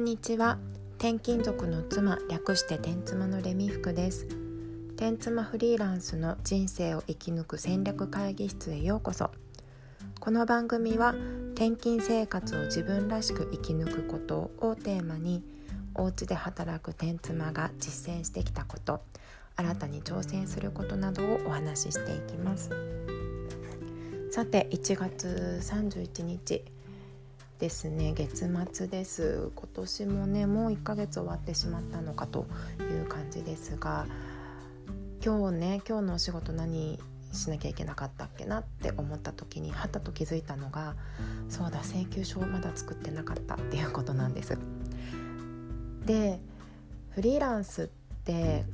んにちは。転勤族の妻略して天妻のレミ服です。天妻フリーランスの人生を生き抜く戦略会議室へようこそ。この番組は転勤生活を自分らしく生き抜くことをテーマにお家で働く天妻が実践してきたこと新たに挑戦することなどをお話ししていきます。さて1月31日。ですね。月末です。今年もねもう1ヶ月終わってしまったのかという感じですが今日ね今日のお仕事何しなきゃいけなかったっけなって思った時にはたと気づいたのがそうだ請求書をまだ作ってなかったっていうことなんです。でフリーランスって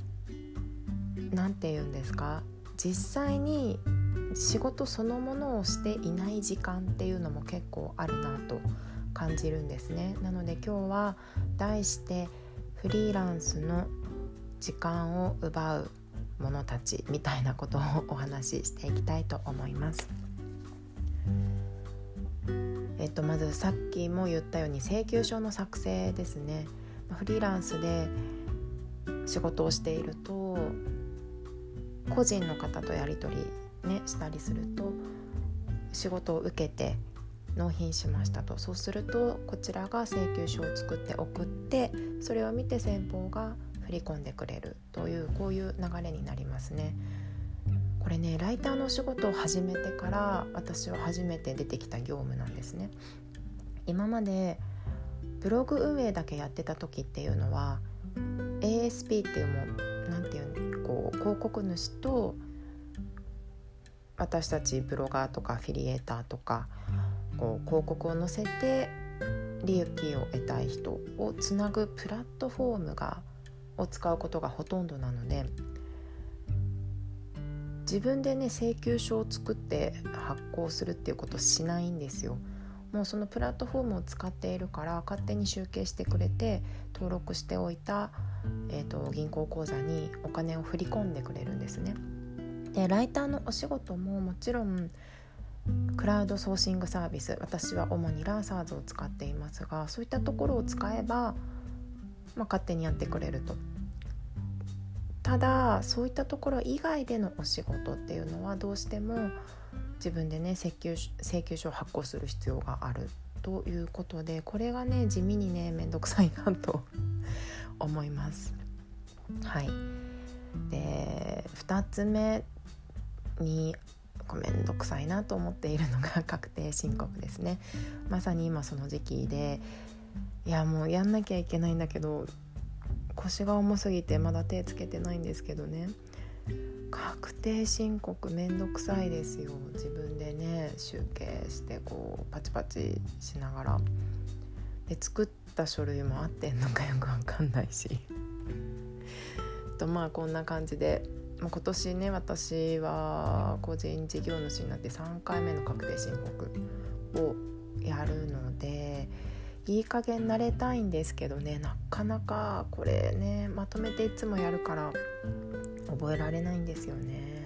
何て言うんですか？実際に仕事そのものをしていない時間っていうのも結構あるなと感じるんですねなので今日は題してフリーランスの時間を奪う者たちみたいなことをお話ししていきたいと思います。えっと、まずさっきも言ったように請求書の作成ですねフリーランスで仕事をしていると個人の方とやり取りねしたりすると仕事を受けて納品しましたとそうするとこちらが請求書を作って送ってそれを見て先方が振り込んでくれるというこういう流れになりますね。これねライターの仕事を始めてから私は初めて出てきた業務なんですね。今までブログ運営だけやってた時っていうのは ASP っていうもう何て言うのこう広告主と私たちブロガーとかアフィリエーターとかこう広告を載せて利益を得たい人をつなぐプラットフォームがを使うことがほとんどなので自分でね請求書を作って発行するっていうことしないんですよ。もうそのプラットフォームを使っているから勝手に集計してくれて登録しておいた、えーと、銀行口座にお金を振り込んでくれるんですね。でライターのお仕事ももちろんクラウドソーシングサービス私は主にラーサーズを使っていますがそういったところを使えば、まあ、勝手にやってくれると。ただそういったところ以外でのお仕事っていうのはどうしても自分でね請求請求書を発行する必要があるということでこれがね地味にね面倒くさいなと思います。はいで2つ目に面倒くさいなと思っているのが確定申告ですね。まさに今その時期でいやもうやんなきゃいけないんだけど腰が重すぎてまだ手つけてないんですけどね。確定申告めんどくさいですよ。自分でね集計してこうパチパチしながら。で作った書類も合ってんのかよくわかんないし。とまあこんな感じで今年ね私は個人事業主になって3回目の確定申告をやるのでいい加減慣れたいんですけどねなかなかこれねまとめていつもやるから覚えられないんですよね。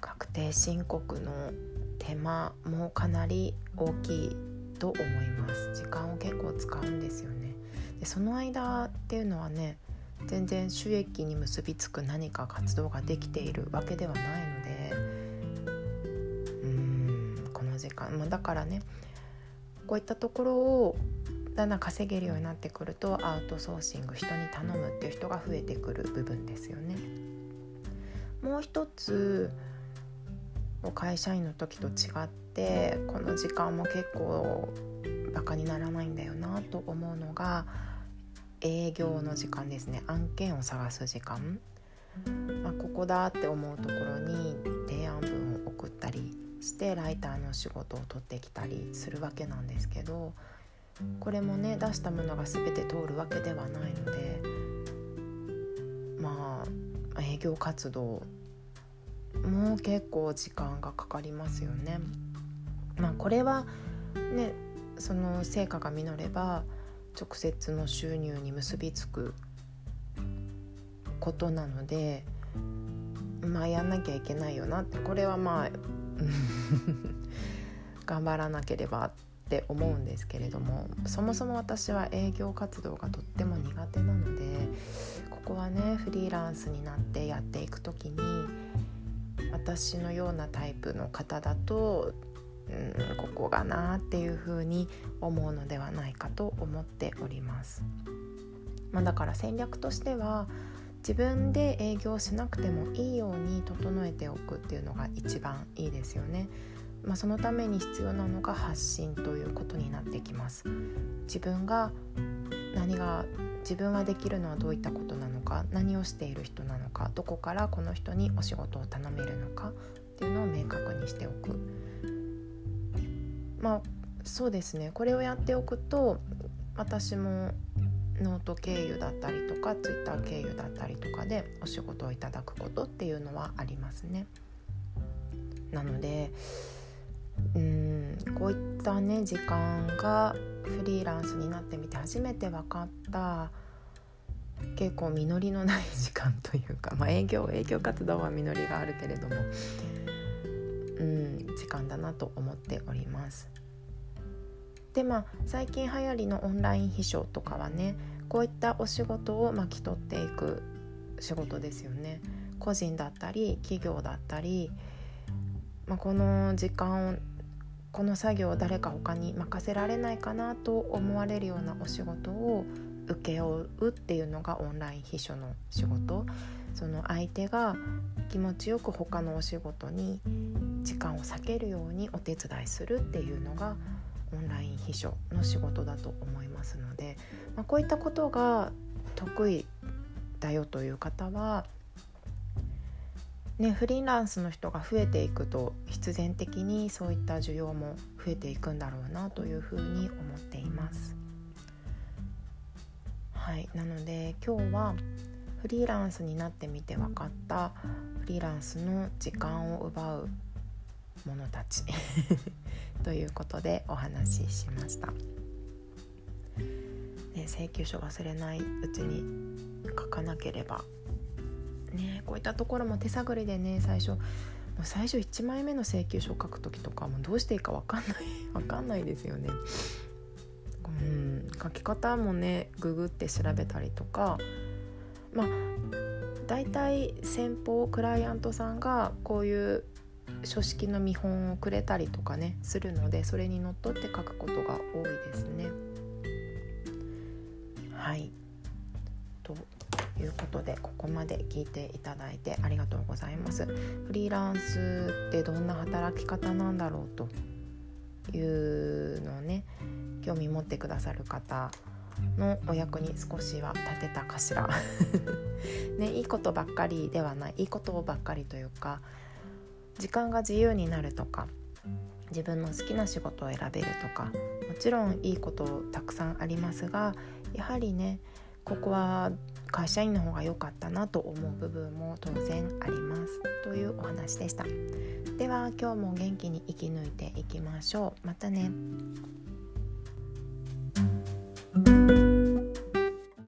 確定申告の手間もかなり大きいと思います。時間を結構使うんですよね。でその間っていうのはね全然収益に結びつく何か活動ができているわけではないのでうんこの時間、まあ、だからねこういったところをだんだん稼げるようになってくるとアウトソーシング人に頼むっていう人が増えてくる部分ですよね。もう一つ会社員の時と違ってこの時間も結構バカにならないんだよなと思うのが営業の時間ですね案件を探す時間、まあ、ここだって思うところに提案文を送ったりしてライターの仕事を取ってきたりするわけなんですけどこれもね出したものが全て通るわけではないのでまあ営業活動もう結構時間がかかりますよね。まあ、これはねその成果が実れば直接の収入に結びつくことなのでまあやんなきゃいけないよなってこれはまあ 頑張らなければって思うんですけれどもそもそも私は営業活動がとっても苦手なのでここはねフリーランスになってやっていく時に私のようなタイプの方だとうんここがなっていうふうに思うのではないかと思っております。まあ、だから戦略としては自分で営業しなくてもいいように整えておくっていうのが一番いいですよね。まあ、そのために必要なのが発信ということになってきます。自分が何が自分はできるのはどういったことなのか何をしている人なのかどこからこの人にお仕事を頼めるのかっていうのを明確にしておくまあそうですねこれをやっておくと私もノート経由だったりとかツイッター経由だったりとかでお仕事をいただくことっていうのはありますね。なのでうんこういったね時間がフリーランスになってみて初めて分かった結構実りのない時間というか、まあ、営業営業活動は実りがあるけれどもうん時間だなと思っております。でまあ最近流行りのオンライン秘書とかはねこういったお仕事を巻き取っていく仕事ですよね。個人だったり企業だったり、まあ、この時間をこの作業を誰か他に任せられないかなと思われるようなお仕事を請け負うっていうのがオンライン秘書の仕事その相手が気持ちよく他のお仕事に時間を避けるようにお手伝いするっていうのがオンライン秘書の仕事だと思いますので、まあ、こういったことが得意だよという方は、ね、フリーランスの人が増えていくと必然的にそういった需要も増えていくんだろうなというふうに思っています。はい、なので今日はフリーランスになってみて分かったフリーランスの時間を奪う者たち。ということでお話ししました、ね、請求書忘れないうちに書かなければ。ねこういったところも手探りでね最初もう最初1枚目の請求書を書く時とかもどうしていいか分かんない 分かんないですよね。うん書き方もねググって調べたりとか。まあ大体先方クライアントさんがこういう書式の見本をくれたりとかねするのでそれにのっとって書くことが多いですね。はいということでここまで聞いていただいてありがとうございます。フリーランスってどんな働き方なんだろうというのをね興味持ってくださる方のお役に少しは立てたかしら ねいいことばっかりではないいいことばっかりというか時間が自由になるとか自分の好きな仕事を選べるとかもちろんいいことたくさんありますがやはりねここは会社員の方が良かったなと思う部分も当然あります。というお話でした。では今日も元気に生き抜いていきましょう。またね。